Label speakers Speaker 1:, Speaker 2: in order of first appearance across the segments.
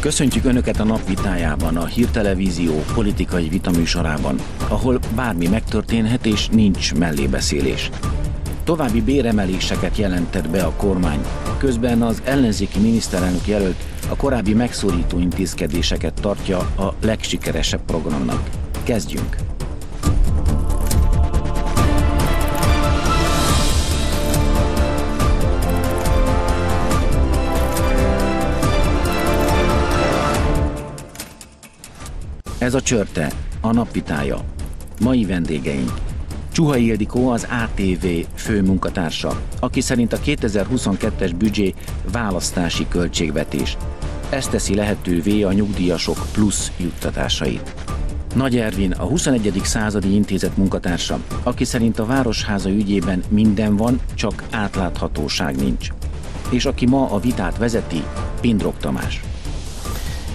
Speaker 1: Köszöntjük Önöket a napvitájában, a Hírtelevízió politikai vitaműsorában, ahol bármi megtörténhet és nincs mellébeszélés. További béremeléseket jelentett be a kormány, közben az ellenzéki miniszterelnök jelölt a korábbi megszorító intézkedéseket tartja a legsikeresebb programnak. Kezdjünk! Ez a csörte, a napvitája. Mai vendégeink. Csuhai Ildikó az ATV főmunkatársa, aki szerint a 2022-es büdzsé választási költségvetés. Ez teszi lehetővé a nyugdíjasok plusz juttatásait. Nagy Ervin, a 21. századi intézet munkatársa, aki szerint a Városháza ügyében minden van, csak átláthatóság nincs. És aki ma a vitát vezeti, Pindrok Tamás.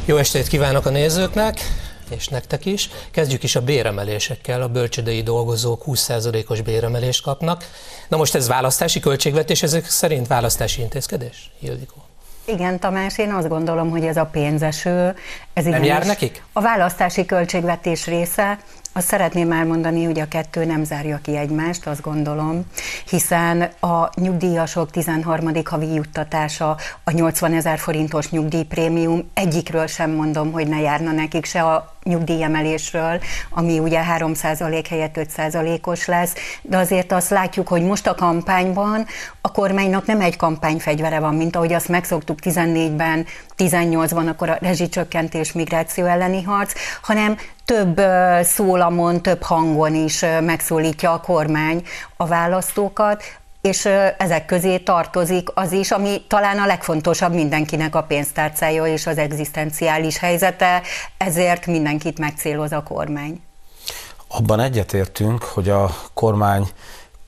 Speaker 2: Jó estét kívánok a nézőknek! És nektek is. Kezdjük is a béremelésekkel. A bölcsödei dolgozók 20%-os béremelést kapnak. Na most ez választási költségvetés, ezek szerint választási intézkedés, Hildikó?
Speaker 3: Igen, Tamás, én azt gondolom, hogy ez a pénzeső, ez
Speaker 2: Nem jár nekik?
Speaker 3: A választási költségvetés része, azt szeretném elmondani, hogy a kettő nem zárja ki egymást, azt gondolom, hiszen a nyugdíjasok 13. havi juttatása, a 80 ezer forintos nyugdíjprémium, egyikről sem mondom, hogy ne járna nekik se a nyugdíjemelésről, ami ugye 3% helyett 5%-os lesz, de azért azt látjuk, hogy most a kampányban a kormánynak nem egy kampányfegyvere van, mint ahogy azt megszoktuk 14-ben, 18-ban, akkor a rezsicsökkentés, migráció elleni harc, hanem több szólamon, több hangon is megszólítja a kormány a választókat, és ezek közé tartozik az is, ami talán a legfontosabb mindenkinek a pénztárcája és az egzisztenciális helyzete, ezért mindenkit megcéloz a kormány.
Speaker 4: Abban egyetértünk, hogy a kormány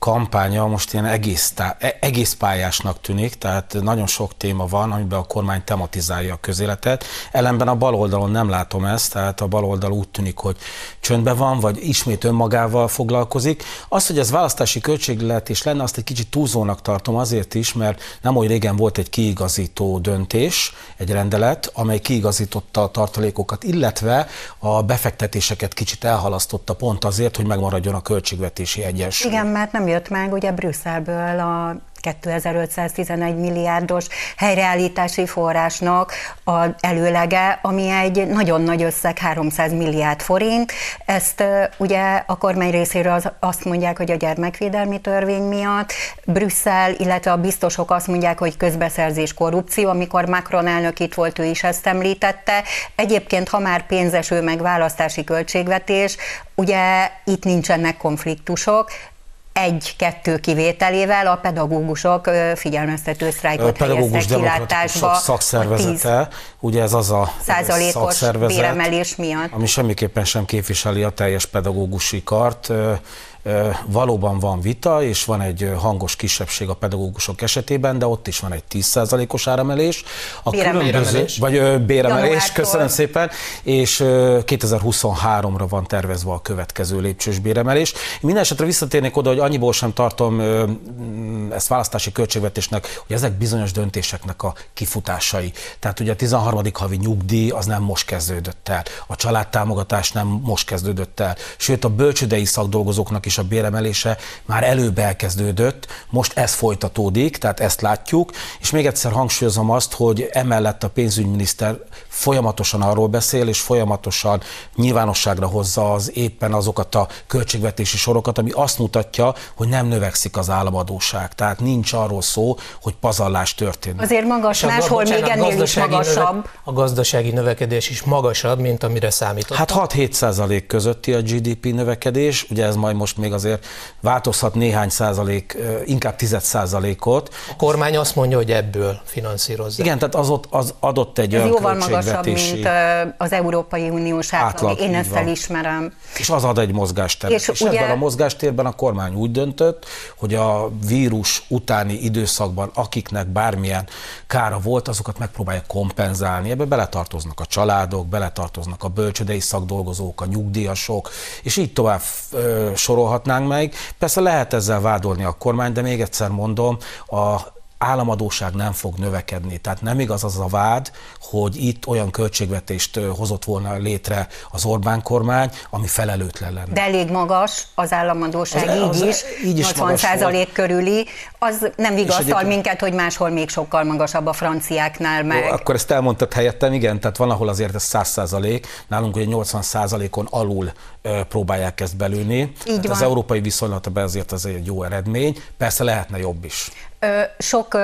Speaker 4: kampánya most ilyen egész, tá- e- egész pályásnak tűnik, tehát nagyon sok téma van, amiben a kormány tematizálja a közéletet. Ellenben a baloldalon nem látom ezt, tehát a baloldal úgy tűnik, hogy csöndben van, vagy ismét önmagával foglalkozik. Az, hogy ez választási költségletés lenne, azt egy kicsit túlzónak tartom azért is, mert nem oly régen volt egy kiigazító döntés, egy rendelet, amely kiigazította a tartalékokat, illetve a befektetéseket kicsit elhalasztotta pont azért, hogy megmaradjon a költségvetési egyensúly.
Speaker 3: Igen, mert nem jött meg ugye Brüsszelből a 2511 milliárdos helyreállítási forrásnak az előlege, ami egy nagyon nagy összeg, 300 milliárd forint. Ezt ugye a kormány részéről az, azt mondják, hogy a gyermekvédelmi törvény miatt, Brüsszel, illetve a biztosok azt mondják, hogy közbeszerzés korrupció, amikor Macron elnök itt volt, ő is ezt említette. Egyébként, ha már pénzeső meg választási költségvetés, ugye itt nincsenek konfliktusok, egy-kettő kivételével a pedagógusok figyelmeztető sztrájkot
Speaker 4: pedagógus kilátásba. szakszervezete, ugye ez az a
Speaker 3: szakszervezet, béremelés miatt.
Speaker 4: ami semmiképpen sem képviseli a teljes pedagógusi kart, valóban van vita, és van egy hangos kisebbség a pedagógusok esetében, de ott is van egy 10%-os áremelés.
Speaker 3: A különböző,
Speaker 4: vagy béremelés, Januártól. köszönöm szépen, és 2023-ra van tervezve a következő lépcsős béremelés. Minden esetre visszatérnék oda, hogy annyiból sem tartom ezt választási költségvetésnek, hogy ezek bizonyos döntéseknek a kifutásai. Tehát ugye a 13. havi nyugdíj az nem most kezdődött el, a családtámogatás nem most kezdődött el, sőt a bölcsödei szakdolgozóknak is és a béremelése már előbb elkezdődött, most ez folytatódik, tehát ezt látjuk, és még egyszer hangsúlyozom azt, hogy emellett a pénzügyminiszter folyamatosan arról beszél, és folyamatosan nyilvánosságra hozza az éppen azokat a költségvetési sorokat, ami azt mutatja, hogy nem növekszik az államadóság. Tehát nincs arról szó, hogy pazarlás történik.
Speaker 3: Azért magas, máshol még ennél is magasabb. Növe,
Speaker 2: a gazdasági növekedés is magasabb, mint amire számított.
Speaker 4: Hát 6-7 százalék közötti a GDP növekedés, ugye ez majd most még azért változhat néhány százalék, inkább 10 százalékot.
Speaker 2: A kormány azt mondja, hogy ebből finanszírozza.
Speaker 4: Igen, tehát az, ott, az adott egy olyan
Speaker 3: jóval magasabb, mint az Európai Uniós átlag. átlag Én ezt van. elismerem.
Speaker 4: És az ad egy mozgásteret. És, és ugye... ebben a mozgástérben a kormány úgy döntött, hogy a vírus utáni időszakban, akiknek bármilyen kára volt, azokat megpróbálja kompenzálni. Ebbe beletartoznak a családok, beletartoznak a bölcsödei szakdolgozók, a nyugdíjasok, és így tovább sorolhatnánk meg. Persze lehet ezzel vádolni a kormány, de még egyszer mondom, a államadóság nem fog növekedni. Tehát nem igaz az a vád, hogy itt olyan költségvetést hozott volna létre az Orbán kormány, ami felelőtlen lenne.
Speaker 3: De elég magas az államadóság az, így az, is, így is 80 százalék körüli. Az nem vigasztal minket, hogy máshol még sokkal magasabb a franciáknál meg. Jó,
Speaker 4: akkor ezt elmondtad helyettem, igen, tehát van, ahol azért ez 100 százalék, nálunk ugye 80 százalékon alul próbálják ezt belülni. Így hát van. Az európai viszonylatban azért az egy jó eredmény, persze lehetne jobb is.
Speaker 3: Sok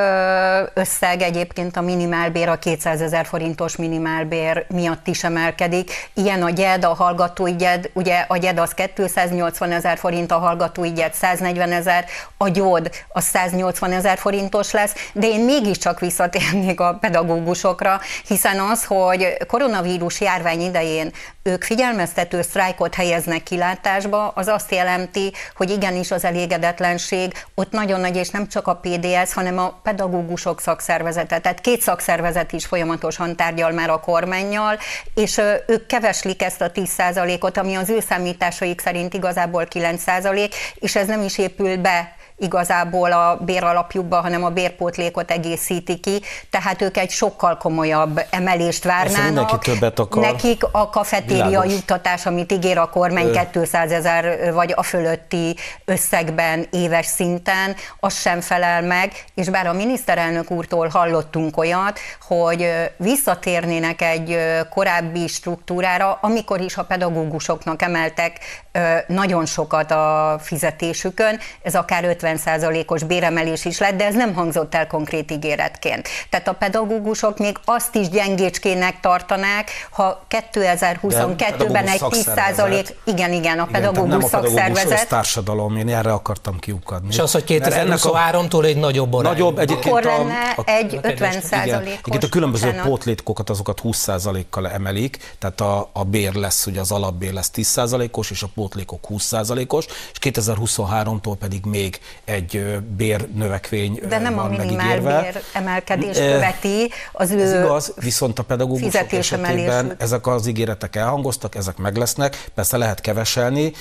Speaker 3: összeg egyébként a minimálbér, a 200 ezer forintos minimálbér miatt is emelkedik. Ilyen a GED, a hallgatói GED, ugye a GED az 280 ezer forint, a hallgatói GED 140 ezer, a gyód az 180 ezer forintos lesz, de én mégiscsak visszatérnék a pedagógusokra, hiszen az, hogy koronavírus járvány idején ők figyelmeztető sztrájkot helyeznek kilátásba, az azt jelenti, hogy igenis az elégedetlenség ott nagyon nagy, és nem csak a PDS, hanem a pedagógusok szakszervezete. Tehát két szakszervezet is folyamatosan tárgyal már a kormányjal, és ők keveslik ezt a 10%-ot, ami az ő számításaik szerint igazából 9%, és ez nem is épül be igazából a béralapjukba, hanem a bérpótlékot egészíti ki, tehát ők egy sokkal komolyabb emelést várnának.
Speaker 4: többet akar.
Speaker 3: Nekik a kafetéria Világos. juttatás, amit ígér a kormány Ö... 200 ezer vagy a fölötti összegben éves szinten, az sem felel meg, és bár a miniszterelnök úrtól hallottunk olyat, hogy visszatérnének egy korábbi struktúrára, amikor is a pedagógusoknak emeltek nagyon sokat a fizetésükön, ez akár 50%-os béremelés is lett, de ez nem hangzott el konkrét ígéretként. Tehát a pedagógusok még azt is gyengécskének tartanák, ha 2022-ben egy 10%, igen, igen, a pedagógus igen, szakszervezet. Nem a
Speaker 4: társadalom, én erre akartam kiukadni.
Speaker 2: És az, hogy 2023-tól egy nagyobb arány. Nagyobb,
Speaker 3: Akkor lenne a, a, egy 50 százalékos.
Speaker 4: a különböző pótlétkokat azokat 20% kal emelik, tehát a, a bér lesz, ugye az alapbér lesz 10% os és a pótlékok 20%-os, és 2023-tól pedig még egy bérnövekvény
Speaker 3: De nem a bér emelkedés követi az ő Ez igaz,
Speaker 4: viszont a pedagógusok esetében ezek az ígéretek elhangoztak, ezek meg lesznek, persze lehet keveselni,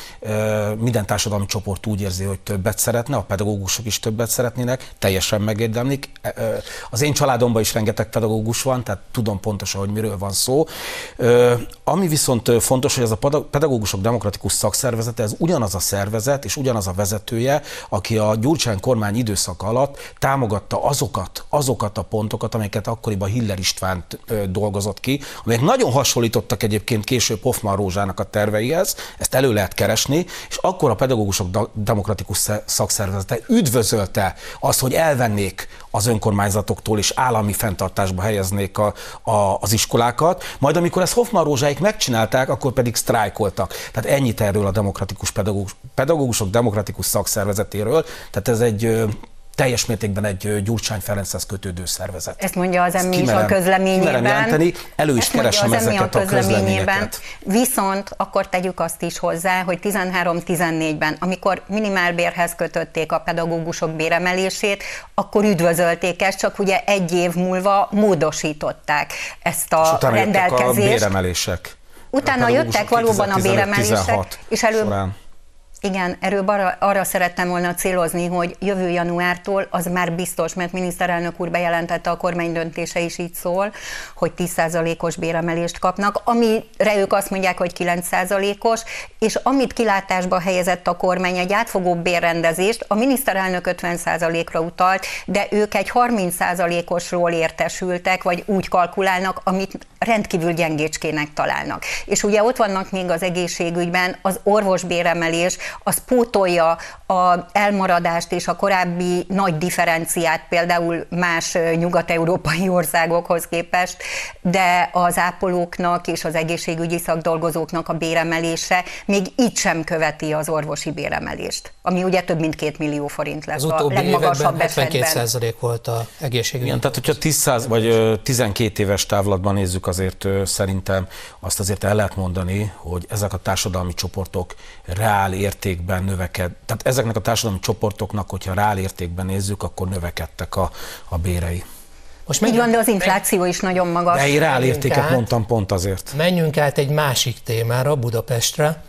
Speaker 4: minden társadalmi csoport úgy érzi, hogy többet szeretne, a pedagógusok is többet szeretnének, teljesen megérdemlik. Az én családomban is rengeteg pedagógus van, tehát tudom pontosan, hogy miről van szó. Ami viszont fontos, hogy ez a pedagógusok demokratikus szak szakszervezete, ez ugyanaz a szervezet és ugyanaz a vezetője, aki a Gyurcsány kormány időszak alatt támogatta azokat, azokat a pontokat, amelyeket akkoriban Hiller István dolgozott ki, amelyek nagyon hasonlítottak egyébként később Hoffman Rózsának a terveihez, ezt elő lehet keresni, és akkor a pedagógusok demokratikus szakszervezete üdvözölte azt, hogy elvennék az önkormányzatoktól és állami fenntartásba helyeznék a, a, az iskolákat, majd amikor ezt Hoffman Rózsáik megcsinálták, akkor pedig sztrájkoltak. Tehát ennyit erről a demokratikus pedagógus, pedagógusok demokratikus szakszervezetéről. Tehát ez egy teljes mértékben egy Gyurcsány Ferenchez kötődő szervezet.
Speaker 3: Ezt mondja az emmi is a közleményében.
Speaker 4: jelenteni, elő is keresem ezeket a közleményeket.
Speaker 3: Viszont akkor tegyük azt is hozzá, hogy 13-14-ben, amikor minimálbérhez kötötték a pedagógusok béremelését, akkor üdvözölték ezt, csak ugye egy év múlva módosították ezt a és rendelkezést. a
Speaker 4: béremelések.
Speaker 3: Utána jöttek valóban a béremelések, és előbb során. Igen, erről arra, arra szerettem volna célozni, hogy jövő januártól az már biztos, mert miniszterelnök úr bejelentette, a kormány döntése is így szól, hogy 10%-os béremelést kapnak, amire ők azt mondják, hogy 9%-os, és amit kilátásba helyezett a kormány egy átfogó bérrendezést, a miniszterelnök 50%-ra utalt, de ők egy 30%-osról értesültek, vagy úgy kalkulálnak, amit rendkívül gyengécskének találnak. És ugye ott vannak még az egészségügyben az orvosbéremelés, az pótolja a elmaradást és a korábbi nagy differenciát például más nyugat-európai országokhoz képest, de az ápolóknak és az egészségügyi szakdolgozóknak a béremelése még így sem követi az orvosi béremelést, ami ugye több mint két millió forint lesz
Speaker 2: az a legmagasabb esetben. 72 volt a egészségügyi. Igen,
Speaker 4: tehát hogyha 10 vagy 12 éves távlatban nézzük, azért szerintem azt azért el lehet mondani, hogy ezek a társadalmi csoportok reál értékben növeked. Tehát ezeknek a társadalmi csoportoknak, hogyha reál értékben nézzük, akkor növekedtek a, a bérei.
Speaker 3: Most Így van, de az infláció is nagyon magas.
Speaker 4: De én reál értéket át, mondtam pont azért.
Speaker 2: Menjünk át egy másik témára, Budapestre.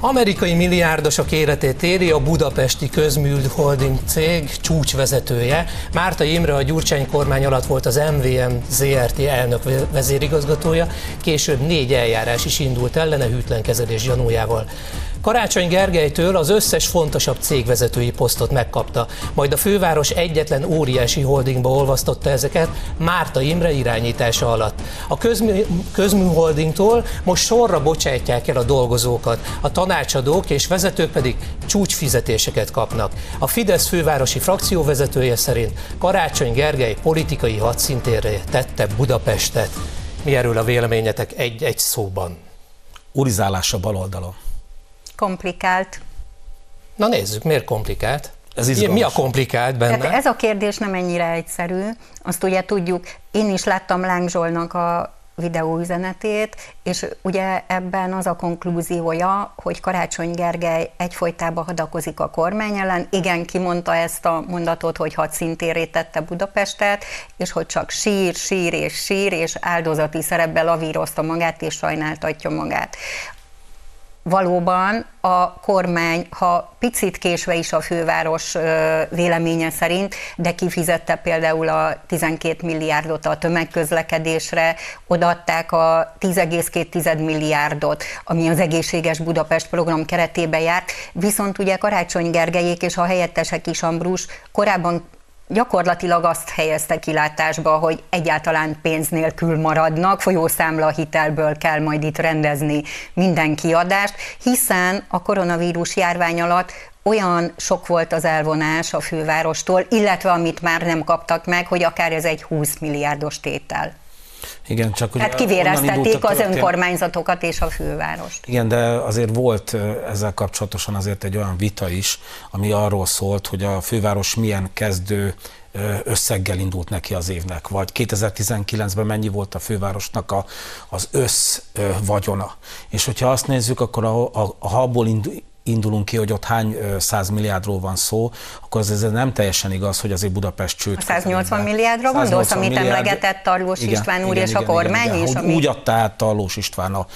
Speaker 2: Amerikai milliárdosok életét éri a budapesti közmű holding cég csúcsvezetője. Márta Imre a Gyurcsány kormány alatt volt az MVM ZRT elnök vezérigazgatója, később négy eljárás is indult ellene hűtlenkezelés gyanújával. Karácsony Gergelytől az összes fontosabb cégvezetői posztot megkapta, majd a főváros egyetlen óriási holdingba olvasztotta ezeket Márta Imre irányítása alatt. A közmű, közmű holdingtól most sorra bocsátják el a dolgozókat, a tanácsadók és vezetők pedig csúcsfizetéseket kapnak. A Fidesz fővárosi frakcióvezetője szerint Karácsony Gergely politikai hadszintérre tette Budapestet. Mi erről a véleményetek egy-egy szóban?
Speaker 4: Urizálás a baloldalon
Speaker 3: komplikált.
Speaker 2: Na nézzük, miért komplikált?
Speaker 4: Ez izgalmas.
Speaker 2: Mi a komplikált benne?
Speaker 3: Tehát ez a kérdés nem ennyire egyszerű. Azt ugye tudjuk, én is láttam Láng Zsolnak a videóüzenetét, és ugye ebben az a konklúziója, hogy Karácsony Gergely egyfolytában hadakozik a kormány ellen. Igen, kimondta ezt a mondatot, hogy hadszintéré tette Budapestet, és hogy csak sír, sír és sír, és áldozati szerepbe lavírozta magát, és sajnáltatja magát valóban a kormány, ha picit késve is a főváros véleménye szerint, de kifizette például a 12 milliárdot a tömegközlekedésre, odaadták a 10,2 milliárdot, ami az Egészséges Budapest program keretében járt, viszont ugye Karácsony Gergelyék és a helyettesek is Ambrus korábban gyakorlatilag azt helyezte kilátásba, hogy egyáltalán pénz nélkül maradnak, folyószámla hitelből kell majd itt rendezni minden kiadást, hiszen a koronavírus járvány alatt olyan sok volt az elvonás a fővárostól, illetve amit már nem kaptak meg, hogy akár ez egy 20 milliárdos tétel.
Speaker 4: Igen, csak
Speaker 3: hogy Tehát kivéreztették az önkormányzatokat és a fővárost.
Speaker 4: Igen, de azért volt ezzel kapcsolatosan azért egy olyan vita is, ami arról szólt, hogy a főváros milyen kezdő összeggel indult neki az évnek, vagy 2019-ben mennyi volt a fővárosnak a, az össz vagyona. És hogyha azt nézzük, akkor a, a, a habból indulunk ki, hogy ott hány száz milliárdról van szó, akkor az ez nem teljesen igaz, hogy azért Budapest csőd.
Speaker 3: A 180 milliárdról gondolsz, amit milliárd... emlegetett Tarlós igen, István úr igen, és igen, a kormány igen, igen, is?
Speaker 4: Ami... Úgy adta át Tarlós István a,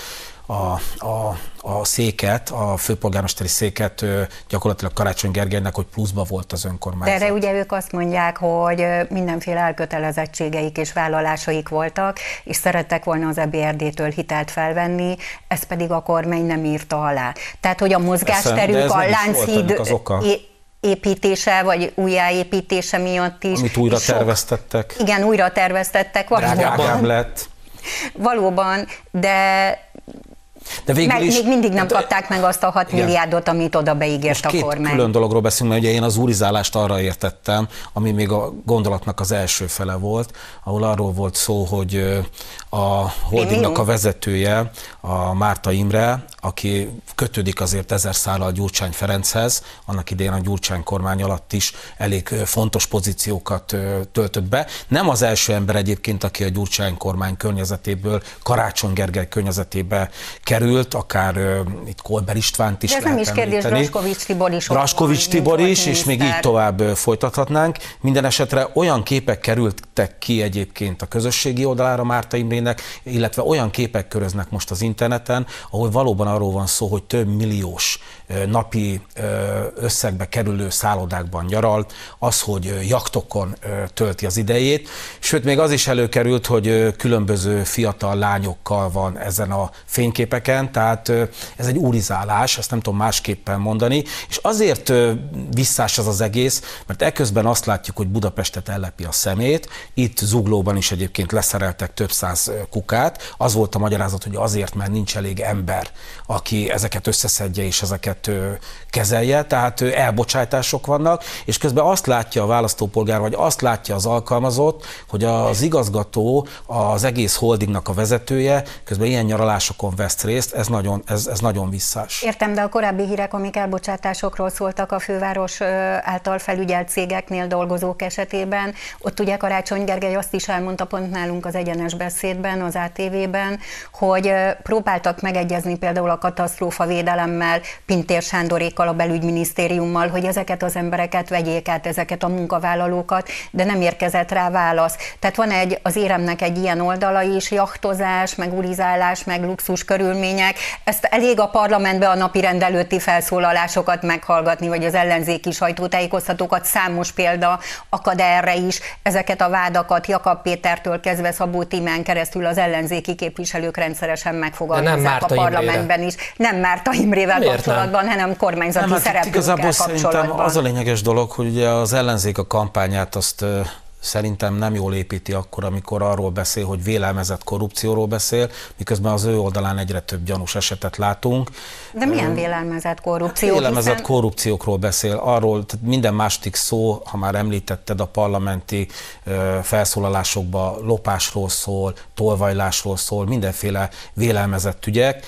Speaker 4: a, a, a széket, a főpolgármesteri széket gyakorlatilag Karácsony Gergelynek, hogy pluszba volt az önkormányzat.
Speaker 3: De erre ugye ők azt mondják, hogy mindenféle elkötelezettségeik és vállalásaik voltak, és szerettek volna az EBRD-től hitelt felvenni, ez pedig a kormány nem írta alá. Tehát, hogy a mozgásterük, a Lánchíd építése, vagy újjáépítése miatt is.
Speaker 4: Amit újra sok, terveztettek.
Speaker 3: Igen, újra terveztettek.
Speaker 4: Drágább lett.
Speaker 3: Valóban, de de végül Meg is, még mindig nem kapták meg azt a 6 igen. milliárdot, amit oda beígért
Speaker 4: Most
Speaker 3: a kormány.
Speaker 4: külön dologról beszélünk, mert ugye én az úrizálást arra értettem, ami még a gondolatnak az első fele volt, ahol arról volt szó, hogy a holdingnak a vezetője, a Márta Imre, aki kötődik azért ezer szállal Gyurcsány Ferenchez, annak idején a Gyurcsány kormány alatt is elég fontos pozíciókat töltött be. Nem az első ember egyébként, aki a Gyurcsány kormány környezetéből, Karácsony Gergely környezetébe került, akár itt Kolber Istvánt is
Speaker 3: De ez nem is kérdés, Raskovics Tibor is.
Speaker 4: Raskovics Tibor is, és még így tovább folytathatnánk. Minden esetre olyan képek kerültek ki egyébként a közösségi oldalára Márta Imrének, illetve olyan képek köröznek most az interneten, ahol valóban arról van szó, hogy több milliós napi összegbe kerülő szállodákban nyaral, az, hogy jaktokon tölti az idejét, sőt még az is előkerült, hogy különböző fiatal lányokkal van ezen a fényképeken, tehát ez egy úrizálás, ezt nem tudom másképpen mondani, és azért visszás az az egész, mert ekközben azt látjuk, hogy Budapestet ellepi a szemét, itt Zuglóban is egyébként leszereltek több száz kukát, az volt a magyarázat, hogy azért, mert nincs elég ember, aki ezeket összeszedje és ezeket ezeket kezelje, tehát elbocsátások vannak, és közben azt látja a választópolgár, vagy azt látja az alkalmazott, hogy az igazgató, az egész holdingnak a vezetője, közben ilyen nyaralásokon vesz részt, ez nagyon, ez, ez nagyon visszás.
Speaker 3: Értem, de a korábbi hírek, amik elbocsátásokról szóltak a főváros által felügyelt cégeknél dolgozók esetében, ott ugye Karácsony Gergely azt is elmondta pont nálunk az egyenes beszédben, az ATV-ben, hogy próbáltak megegyezni például a katasztrófa védelemmel, Pintér Sándorékkal, a belügyminisztériummal, hogy ezeket az embereket vegyék át, ezeket a munkavállalókat, de nem érkezett rá válasz. Tehát van egy, az éremnek egy ilyen oldala is, jachtozás, meg urizálás, meg luxus körülmények. Ezt elég a parlamentbe a napi rendelőtti felszólalásokat meghallgatni, vagy az ellenzéki sajtótájékoztatókat. Számos példa akad erre is. Ezeket a vádakat Jakab Pétertől kezdve Szabó Timán keresztül az ellenzéki képviselők rendszeresen megfogalmazzák a parlamentben is. Nem Márta Imrével Miért kapcsolatban, nem? Hanem kormányzati nem, hát szereplőkkel kapcsolatban.
Speaker 4: az a lényeges dolog, hogy ugye az ellenzék a kampányát azt szerintem nem jól építi akkor, amikor arról beszél, hogy vélelmezett korrupcióról beszél, miközben az ő oldalán egyre több gyanús esetet látunk.
Speaker 3: De milyen vélelmezett korrupció?
Speaker 4: Hát vélelmezett hiszen... korrupciókról beszél, arról, tehát minden második szó, ha már említetted a parlamenti ö, felszólalásokba, lopásról szól, tolvajlásról szól, mindenféle vélelmezett ügyek.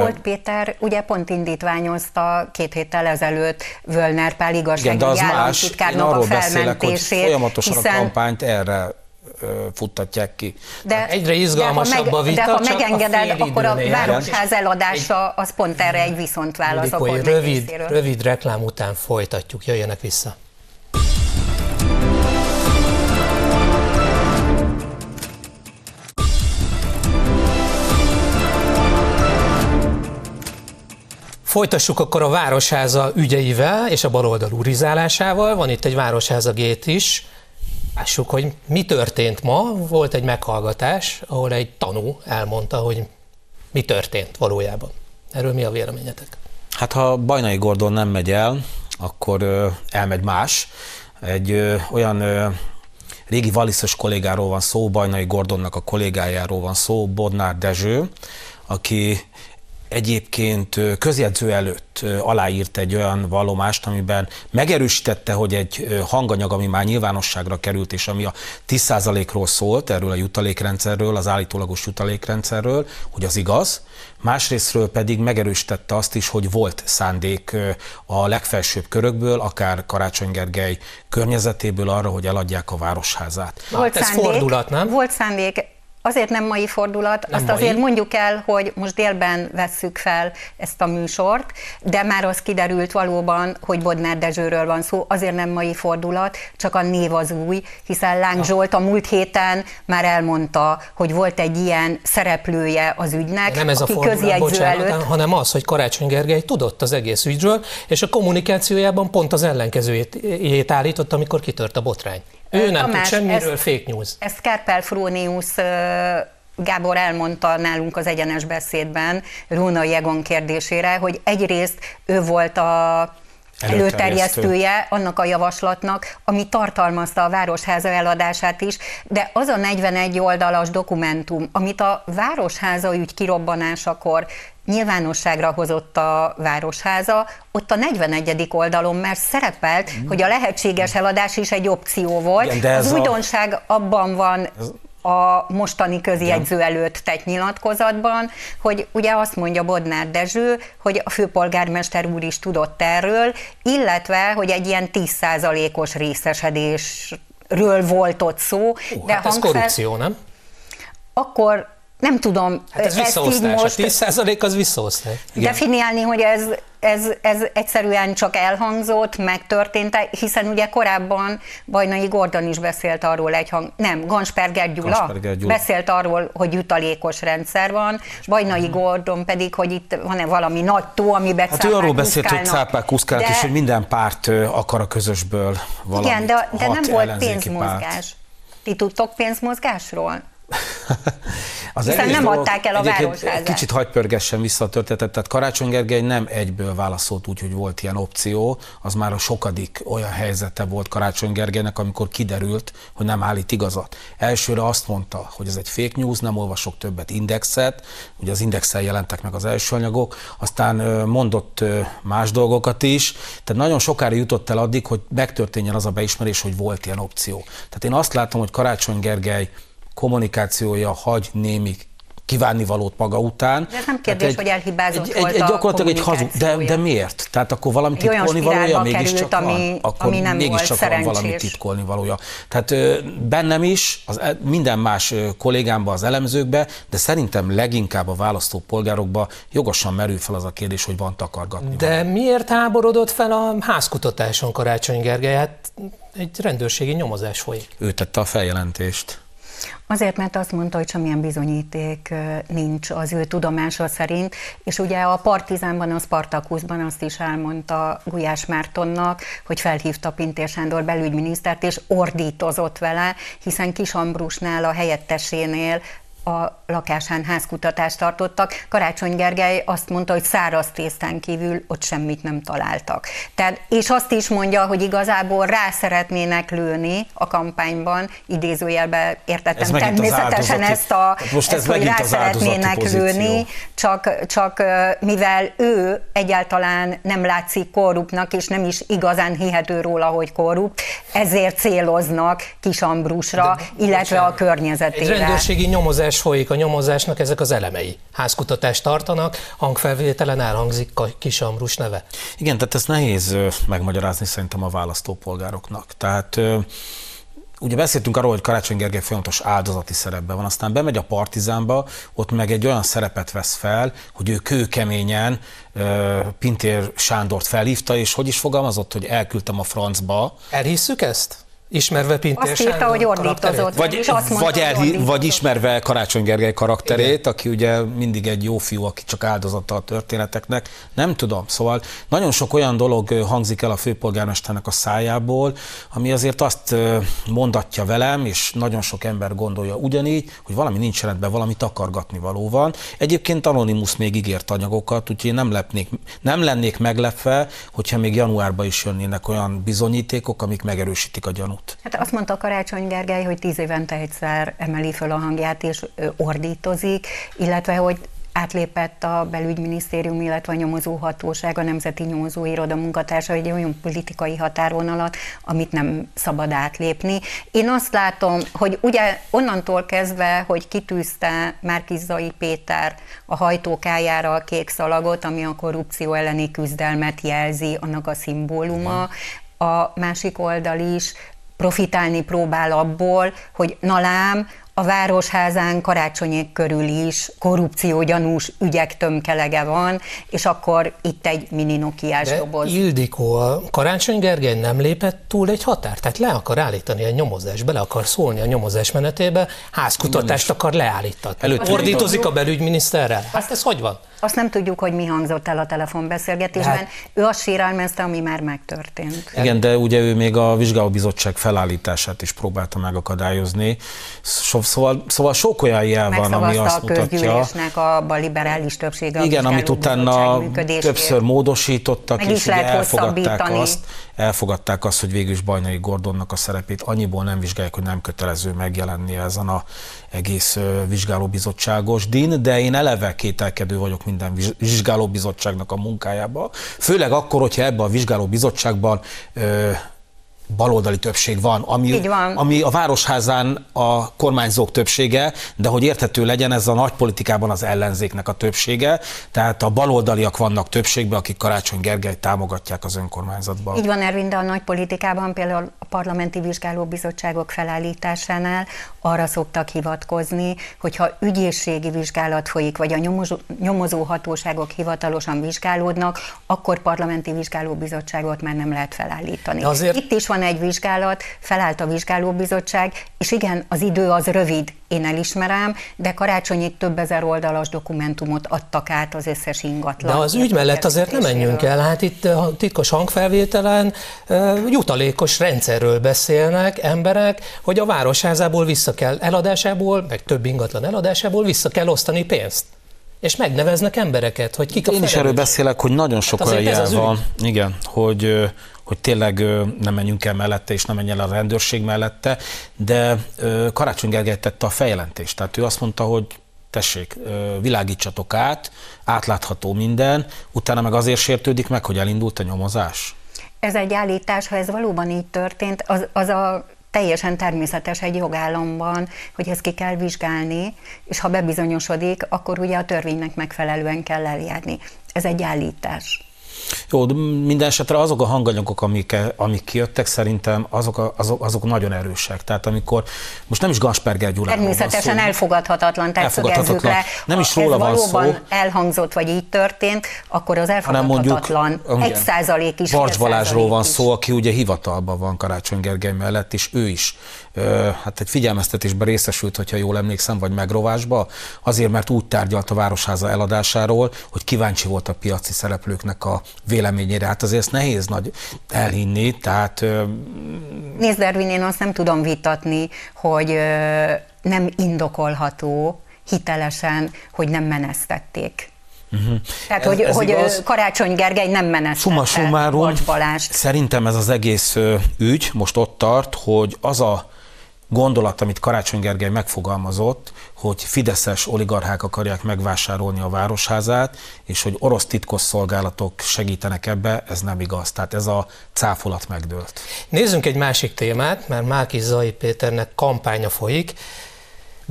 Speaker 3: Volt Péter ugye pont indítványozta két héttel ezelőtt Völner Pál igazságügyi államtitkárnak a felmentését,
Speaker 4: folyamatosan hiszen kampányt erre futtatják ki.
Speaker 2: De, hát Egyre izgalmasabb
Speaker 3: de
Speaker 2: a vita,
Speaker 3: De ha megengeded, akkor a városház eladása az pont erre egy viszontválasz a
Speaker 2: rövid, rövid reklám után folytatjuk, jöjjenek vissza. Folytassuk akkor a Városháza ügyeivel és a baloldal urizálásával. Van itt egy Városháza gét is. Lássuk, hogy mi történt ma. Volt egy meghallgatás, ahol egy tanú elmondta, hogy mi történt valójában. Erről mi a véleményetek?
Speaker 4: Hát ha Bajnai Gordon nem megy el, akkor ö, elmegy más. Egy ö, olyan ö, régi valiszos kollégáról van szó, Bajnai Gordonnak a kollégájáról van szó, Bodnár Dezső, aki egyébként közjegyző előtt aláírt egy olyan vallomást, amiben megerősítette, hogy egy hanganyag, ami már nyilvánosságra került, és ami a 10%-ról szólt, erről a jutalékrendszerről, az állítólagos jutalékrendszerről, hogy az igaz, másrésztről pedig megerősítette azt is, hogy volt szándék a legfelsőbb körökből, akár Karácsony Gergely környezetéből arra, hogy eladják a városházát.
Speaker 3: Volt hát ez szándék, fordulat, nem? Volt szándék, Azért nem mai fordulat, nem azt mai. azért mondjuk el, hogy most délben vesszük fel ezt a műsort, de már az kiderült valóban, hogy Bodnár Dezsőről van szó, azért nem mai fordulat, csak a név az új, hiszen Láng Zsolt a múlt héten már elmondta, hogy volt egy ilyen szereplője az ügynek,
Speaker 2: nem ez aki a fordulat, bocsánat, előtt. hanem az, hogy Karácsony Gergely tudott az egész ügyről, és a kommunikációjában pont az ellenkezőjét állított, amikor kitört a botrány. Ő nem Tamás, tud semmiről, ezt, fake news.
Speaker 3: Ezt Kárpál Frónius Gábor elmondta nálunk az egyenes beszédben Rúna Jegon kérdésére, hogy egyrészt ő volt a előterjesztője annak a javaslatnak, ami tartalmazta a Városháza eladását is, de az a 41 oldalas dokumentum, amit a Városháza ügy kirobbanásakor nyilvánosságra hozott a Városháza, ott a 41. oldalon már szerepelt, mm. hogy a lehetséges eladás is egy opció volt. Igen, de az újdonság a... abban van, ez a mostani közjegyző előtt tett nyilatkozatban, hogy ugye azt mondja Bodnár Dezső, hogy a főpolgármester úr is tudott erről, illetve, hogy egy ilyen 10%-os részesedésről volt ott szó.
Speaker 2: Uh, de hát ez korrupció, nem?
Speaker 3: Akkor nem tudom,
Speaker 2: hát ez így most... A 10% az visszaosztás.
Speaker 3: Definiálni, hogy ez, ez, ez egyszerűen csak elhangzott, megtörtént, hiszen ugye korábban Bajnai Gordon is beszélt arról egy hang... Nem, Gansperger Gyula, Gansperger Gyula beszélt arról, hogy jutalékos rendszer van, Bajnai Gordon pedig, hogy itt van-e valami nagy tó, amiben
Speaker 4: Hát ő arról beszélt, hogy cápák kuszkálnak, de... és hogy minden párt akar a közösből valamit.
Speaker 3: Igen, de, de nem volt pénzmozgás. Párt. Ti tudtok pénzmozgásról? az Hiszen nem dolog, adták el a városházát.
Speaker 4: Kicsit hagypörgessen vissza a történetet, tehát Karácsony Gergely nem egyből válaszolt úgy, hogy volt ilyen opció, az már a sokadik olyan helyzete volt Karácsony Gergelynek, amikor kiderült, hogy nem állít igazat. Elsőre azt mondta, hogy ez egy fake news, nem olvasok többet indexet, ugye az indexel jelentek meg az első anyagok, aztán mondott más dolgokat is, tehát nagyon sokára jutott el addig, hogy megtörténjen az a beismerés, hogy volt ilyen opció. Tehát én azt látom, hogy Karácsony Gergely kommunikációja hagy némi kívánni valót maga után.
Speaker 3: De ez nem kérdés, egy, hogy elhibázott
Speaker 4: egy, volt egy, egy gyakorlatilag egy hazug, de, de miért? Tehát akkor valami titkolni valója mégiscsak van?
Speaker 3: Ami,
Speaker 4: akkor
Speaker 3: ami nem
Speaker 4: mégiscsak
Speaker 3: volt
Speaker 4: van valami titkolni valója. Tehát bennem is, az, e- minden más kollégámban, az elemzőkbe, de szerintem leginkább a választópolgárokba jogosan merül fel az a kérdés, hogy van takargatni.
Speaker 2: De valami. miért háborodott fel a házkutatáson Karácsony Gergely? Hát egy rendőrségi nyomozás folyik.
Speaker 4: Ő tette a feljelentést.
Speaker 3: Azért, mert azt mondta, hogy semmilyen bizonyíték nincs az ő tudomása szerint, és ugye a Partizánban, a Spartakuszban azt is elmondta Gulyás Mártonnak, hogy felhívta Pintér Sándor belügyminisztert, és ordítozott vele, hiszen Kis Ambrusnál, a helyettesénél a lakásán házkutatást tartottak. Karácsony Gergely azt mondta, hogy száraz tésztán kívül ott semmit nem találtak. Tehát, és azt is mondja, hogy igazából rá szeretnének lőni a kampányban, idézőjelben értettem ez természetesen ezt, a,
Speaker 4: most ez ezt, hogy rá szeretnének pozíció. lőni,
Speaker 3: csak, csak mivel ő egyáltalán nem látszik korruptnak, és nem is igazán hihető róla, hogy korrupt, ezért céloznak Kis Ambrusra, De, illetve bocsánat. a környezetére.
Speaker 2: Egy rendőrségi nyomozás folyik a nyomozásnak ezek az elemei. Házkutatást tartanak, hangfelvételen elhangzik a Kis Ambrus neve.
Speaker 4: Igen, tehát ez nehéz megmagyarázni szerintem a választópolgároknak. Tehát ugye beszéltünk arról, hogy Karácsony Gergely folyamatos áldozati szerepben van, aztán bemegy a Partizánba, ott meg egy olyan szerepet vesz fel, hogy ő kőkeményen Pintér Sándort felhívta, és hogy is fogalmazott, hogy elküldtem a francba.
Speaker 2: Elhisszük ezt? Ismerve Pintér
Speaker 3: Azt írta, hogy ordítozott.
Speaker 4: Vagy, és azt mondta, vagy, elhi, vagy ismerve Karácsony Gergely karakterét, Igen. aki ugye mindig egy jó fiú, aki csak áldozata a történeteknek. Nem tudom. Szóval nagyon sok olyan dolog hangzik el a főpolgármesternek a szájából, ami azért azt mondatja velem, és nagyon sok ember gondolja ugyanígy, hogy valami nincs rendben, valami takargatni való van. Egyébként Anonymous még ígért anyagokat, úgyhogy nem, lepnék, nem lennék meglepve, hogyha még januárban is jönnének olyan bizonyítékok, amik megerősítik a gyanút
Speaker 3: szót? Hát azt mondta Karácsony Gergely, hogy tíz évente egyszer emeli föl a hangját és ordítozik, illetve hogy átlépett a belügyminisztérium, illetve a nyomozóhatóság, a Nemzeti Nyomozóiroda munkatársa egy olyan politikai határonalat, amit nem szabad átlépni. Én azt látom, hogy ugye onnantól kezdve, hogy kitűzte Márkizai Péter a hajtókájára a kék szalagot, ami a korrupció elleni küzdelmet jelzi, annak a szimbóluma, a másik oldal is profitálni próbál abból, hogy na lám, a Városházán karácsonyék körül is korrupciógyanús ügyek tömkelege van, és akkor itt egy mini Nokiás De doboz.
Speaker 2: Ildikó, a Karácsony Gergely nem lépett túl egy határ, tehát le akar állítani a nyomozás, bele akar szólni a nyomozás menetébe, házkutatást akar leállítani. Ordítozik a belügyminiszterrel? Hát ez hogy van?
Speaker 3: Azt nem tudjuk, hogy mi hangzott el a telefonbeszélgetésben. Hát, ő azt sérelmezte, ami már megtörtént.
Speaker 4: Igen, de ugye ő még a vizsgálóbizottság felállítását is próbálta megakadályozni. Szóval, szóval sok olyan jel van, ami azt
Speaker 3: a mutatja. a liberális többsége
Speaker 4: Igen, amit utána többször módosítottak,
Speaker 3: Meg és ugye elfogadták
Speaker 4: azt, elfogadták azt, hogy végül is Bajnai Gordonnak a szerepét annyiból nem vizsgálják, hogy nem kötelező megjelenni ezen a egész vizsgálóbizottságos din, de én eleve kételkedő vagyok minden vizsgálóbizottságnak a munkájába. Főleg akkor, hogyha ebben a vizsgálóbizottságban baloldali többség van, ami,
Speaker 3: van.
Speaker 4: ami a Városházán a kormányzók többsége, de hogy érthető legyen, ez a nagy politikában az ellenzéknek a többsége, tehát a baloldaliak vannak többségben, akik Karácsony Gergely támogatják az önkormányzatban.
Speaker 3: Így van, Ervin, de a nagy politikában például a parlamenti vizsgálóbizottságok felállításánál arra szoktak hivatkozni, hogyha ügyészségi vizsgálat folyik, vagy a nyomozó, nyomozó hatóságok hivatalosan vizsgálódnak, akkor parlamenti vizsgálóbizottságot már nem lehet felállítani. De azért... Itt is van van egy vizsgálat, felállt a vizsgálóbizottság, és igen, az idő az rövid, én elismerem, de karácsonyig több ezer oldalas dokumentumot adtak át az összes ingatlan.
Speaker 2: De az ügy mellett azért nem menjünk el, hát itt a titkos hangfelvételen jutalékos rendszerről beszélnek emberek, hogy a városházából vissza kell eladásából, meg több ingatlan eladásából vissza kell osztani pénzt és megneveznek embereket, hogy kik a
Speaker 4: Én is erről beszélek, hogy nagyon sok hát olyan jel van, igen, hogy hogy tényleg nem menjünk el mellette, és nem menjen el a rendőrség mellette, de Karácsony Gergely tette a feljelentést. Tehát ő azt mondta, hogy tessék, világítsatok át, átlátható minden, utána meg azért sértődik meg, hogy elindult a nyomozás?
Speaker 3: Ez egy állítás, ha ez valóban így történt, az, az a teljesen természetes egy jogállamban, hogy ezt ki kell vizsgálni, és ha bebizonyosodik, akkor ugye a törvénynek megfelelően kell eljárni. Ez egy állítás.
Speaker 4: Jó, de minden esetre azok a hanganyagok, amik, amik kijöttek, szerintem azok, a, azok, azok nagyon erősek. Tehát amikor, most nem is Gansperger Gyuláról
Speaker 3: Természetesen szó, elfogadhatatlan, tehát elfogadhatatlan. Le,
Speaker 4: nem is róla
Speaker 3: van
Speaker 4: szó.
Speaker 3: elhangzott, vagy így történt, akkor az elfogadhatatlan. Mondjuk, egy százalék is.
Speaker 4: Barcs Balázsról van szó, aki ugye hivatalban van Karácsony Gergely mellett, és ő is hát egy figyelmeztetésben részesült, hogyha jól emlékszem, vagy megrovásba, azért, mert úgy tárgyalt a Városháza eladásáról, hogy kíváncsi volt a piaci szereplőknek a véleményére. Hát azért ezt nehéz nagy elhinni, tehát...
Speaker 3: Nézd, Ervin, én azt nem tudom vitatni, hogy nem indokolható hitelesen, hogy nem menesztették. Uh-huh. Tehát, ez, hogy, ez hogy igaz. Karácsony Gergely nem menesztette Summa Balást.
Speaker 4: Szerintem ez az egész ügy most ott tart, hogy az a gondolat, amit Karácsony Gergely megfogalmazott, hogy fideszes oligarchák akarják megvásárolni a városházát, és hogy orosz titkosszolgálatok segítenek ebbe, ez nem igaz. Tehát ez a cáfolat megdőlt.
Speaker 2: Nézzünk egy másik témát, mert Máki Zai Péternek kampánya folyik.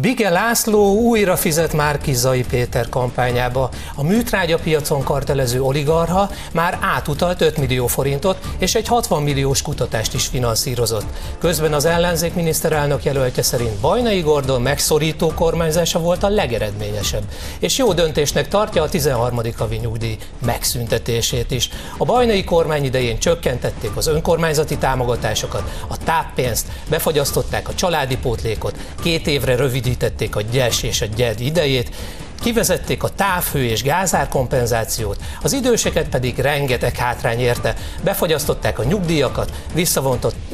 Speaker 2: Bige László újra fizet Márkizai Péter kampányába. A műtrágyapiacon kartelező oligarha már átutalt 5 millió forintot, és egy 60 milliós kutatást is finanszírozott. Közben az ellenzék miniszterelnök jelöltje szerint Bajnai Gordon megszorító kormányzása volt a legeredményesebb, és jó döntésnek tartja a 13. havi nyugdíj megszüntetését is. A Bajnai kormány idején csökkentették az önkormányzati támogatásokat, a táppénzt, befagyasztották a családi pótlékot, két évre rövid rövidítették a gyes és a gyed idejét, kivezették a távhő és gázár kompenzációt, az időseket pedig rengeteg hátrány érte, befagyasztották a nyugdíjakat,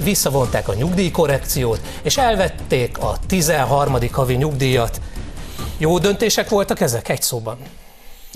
Speaker 2: visszavonták a nyugdíjkorrekciót, és elvették a 13. havi nyugdíjat. Jó döntések voltak ezek egy szóban?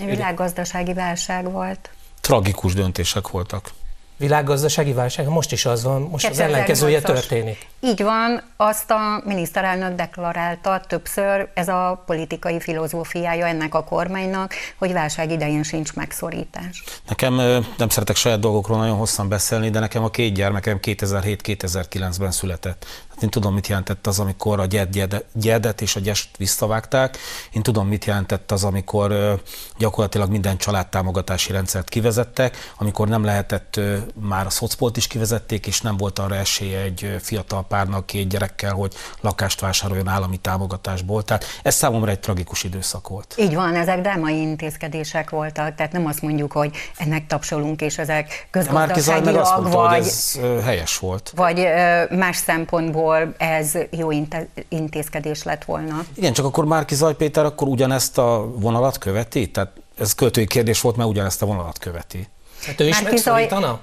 Speaker 3: Világgazdasági válság volt.
Speaker 4: Tragikus döntések voltak
Speaker 2: világgazdasági válság, most is az van, most az ellenkezője történik.
Speaker 3: Így van, azt a miniszterelnök deklarálta többször, ez a politikai filozófiája ennek a kormánynak, hogy válság idején sincs megszorítás.
Speaker 4: Nekem nem szeretek saját dolgokról nagyon hosszan beszélni, de nekem a két gyermekem 2007-2009-ben született. Én tudom, mit jelentett az, amikor a gyed, gyedet és a gyest visszavágták. Én tudom, mit jelentett az, amikor gyakorlatilag minden családtámogatási rendszert kivezettek, amikor nem lehetett, már a szocpolt is kivezették, és nem volt arra esélye egy fiatal párnak két gyerekkel, hogy lakást vásároljon állami támogatásból. Tehát ez számomra egy tragikus időszak volt.
Speaker 3: Így van, ezek drámai intézkedések voltak, tehát nem azt mondjuk, hogy ennek tapsolunk, és ezek közgazdaságilag,
Speaker 4: vagy, hogy ez helyes volt.
Speaker 3: Vagy más szempontból ahol ez jó intézkedés lett volna.
Speaker 4: Igen, csak akkor Márki Zaj Péter akkor ugyanezt a vonalat követi? Tehát ez költői kérdés volt, mert ugyanezt a vonalat követi.
Speaker 2: Hát ő is Márki megszólítana?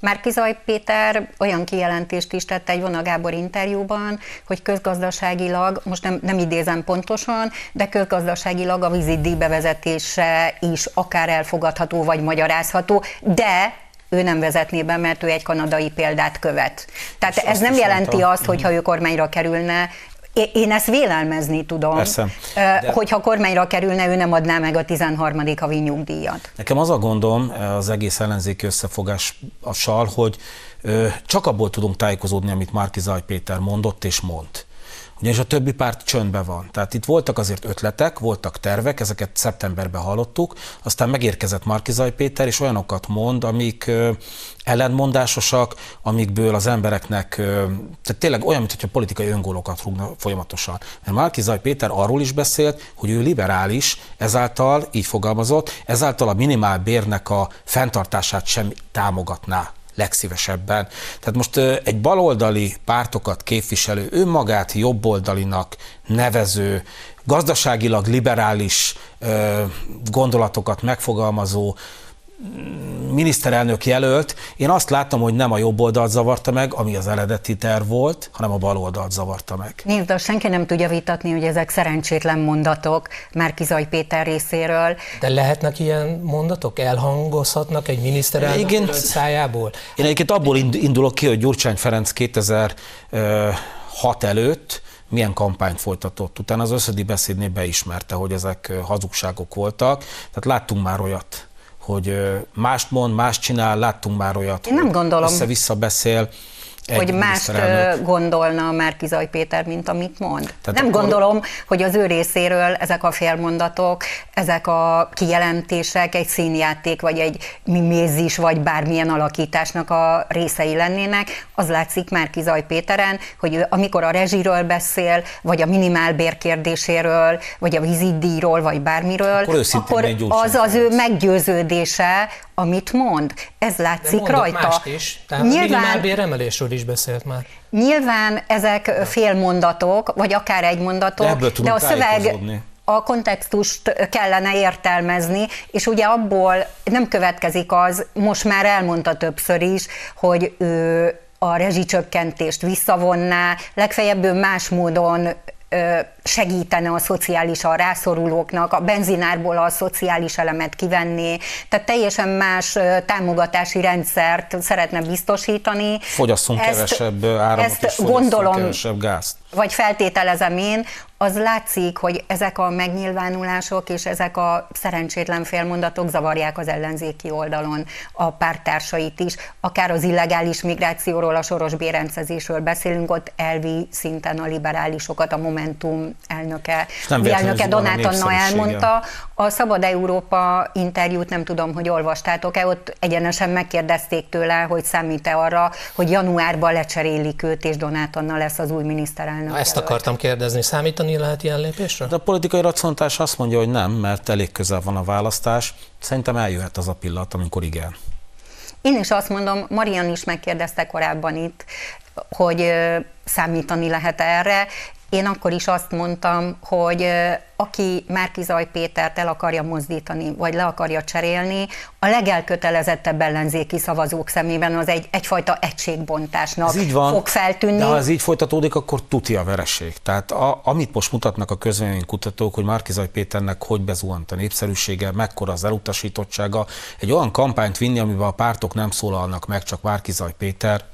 Speaker 3: Márki Zaj Péter olyan kijelentést is tette egy Vona Gábor interjúban, hogy közgazdaságilag, most nem, nem idézem pontosan, de közgazdaságilag a vízidíj bevezetése is akár elfogadható vagy magyarázható, de ő nem vezetné be, mert ő egy kanadai példát követ. Tehát És ez nem jelenti mondta. azt, hogy ha ő kormányra kerülne, én ezt vélelmezni tudom, Persze, de... hogyha kormányra kerülne, ő nem adná meg a 13. havi nyugdíjat.
Speaker 4: Nekem az a gondom az egész ellenzéki összefogással, hogy csak abból tudunk tájékozódni, amit Márki Zaj Péter mondott és mond ugyanis a többi párt csöndben van. Tehát itt voltak azért ötletek, voltak tervek, ezeket szeptemberben hallottuk, aztán megérkezett Markizaj Péter, és olyanokat mond, amik ö, ellentmondásosak, amikből az embereknek, tehát tényleg olyan, mintha politikai öngólokat rúgna folyamatosan. Mert Markizaj Péter arról is beszélt, hogy ő liberális, ezáltal, így fogalmazott, ezáltal a minimál bérnek a fenntartását sem támogatná legszívesebben. Tehát most egy baloldali pártokat képviselő, önmagát jobboldalinak nevező, gazdaságilag liberális gondolatokat megfogalmazó miniszterelnök jelölt, én azt láttam, hogy nem a jobb oldalt zavarta meg, ami az eredeti terv volt, hanem a bal oldalt zavarta meg.
Speaker 3: Nézd, de senki nem tudja vitatni, hogy ezek szerencsétlen mondatok Márkizaj Péter részéről.
Speaker 2: De lehetnek ilyen mondatok? Elhangozhatnak egy miniszterelnök Igen, szájából?
Speaker 4: Én egyébként abból indulok ki, hogy Gyurcsány Ferenc 2006 előtt milyen kampányt folytatott. Utána az összedi beszédnél beismerte, hogy ezek hazugságok voltak. Tehát láttunk már olyat hogy mást mond, mást csinál, láttunk már olyat,
Speaker 3: Én nem gondolom.
Speaker 4: össze-vissza beszél.
Speaker 3: Egy hogy mást gondolna Márkizaj Péter, mint amit mond. Tehát Nem akkor... gondolom, hogy az ő részéről ezek a félmondatok, ezek a kijelentések egy színjáték, vagy egy mimézis, vagy bármilyen alakításnak a részei lennének. Az látszik Márkizaj Péteren, hogy amikor a rezsiről beszél, vagy a minimálbér kérdéséről, vagy a vízidíjról, vagy bármiről, akkor, akkor az az ő meggyőződése, amit mond. Ez látszik
Speaker 2: De
Speaker 3: rajta.
Speaker 2: Mást is. Tehát Nyilván, a emelésről is beszélt már.
Speaker 3: Nyilván ezek félmondatok, vagy akár egy mondatok, de,
Speaker 4: de
Speaker 3: a szöveg a kontextust kellene értelmezni, és ugye abból nem következik az, most már elmondta többször is, hogy ő a rezsicsökkentést visszavonná, legfeljebb ő más módon segítene a szociálisan rászorulóknak, a benzinárból a szociális elemet kivenni, tehát teljesen más támogatási rendszert szeretne biztosítani.
Speaker 4: Fogyasszunk ezt, kevesebb áramot ezt és gondolom, kevesebb gázt.
Speaker 3: Vagy feltételezem én, az látszik, hogy ezek a megnyilvánulások és ezek a szerencsétlen félmondatok zavarják az ellenzéki oldalon a pártársait is. Akár az illegális migrációról, a soros bérencezésről beszélünk, ott elvi szinten a liberálisokat a Momentum elnöke, elnöke Donát Anna elmondta. A Szabad Európa interjút nem tudom, hogy olvastátok-e, ott egyenesen megkérdezték tőle, hogy számít-e arra, hogy januárban lecserélik őt, és Donát Anna lesz az új miniszterelnök.
Speaker 2: Ezt akartam kérdezni, számítani lehet ilyen lépésre?
Speaker 4: De a politikai racionalitás azt mondja, hogy nem, mert elég közel van a választás. Szerintem eljöhet az a pillanat, amikor igen.
Speaker 3: Én is azt mondom, Marian is megkérdezte korábban itt, hogy számítani lehet erre. Én akkor is azt mondtam, hogy aki Márkizaj Pétert el akarja mozdítani, vagy le akarja cserélni, a legelkötelezettebb ellenzéki szavazók szemében az egy, egyfajta egységbontásnak ez így van, fog feltűnni.
Speaker 4: De ha ez így folytatódik, akkor tuti a vereség. Tehát a, amit most mutatnak a kutatók, hogy Márkizaj Péternek hogy bezuhant a népszerűsége, mekkora az elutasítottsága, egy olyan kampányt vinni, amiben a pártok nem szólalnak meg, csak Márkizaj Péter,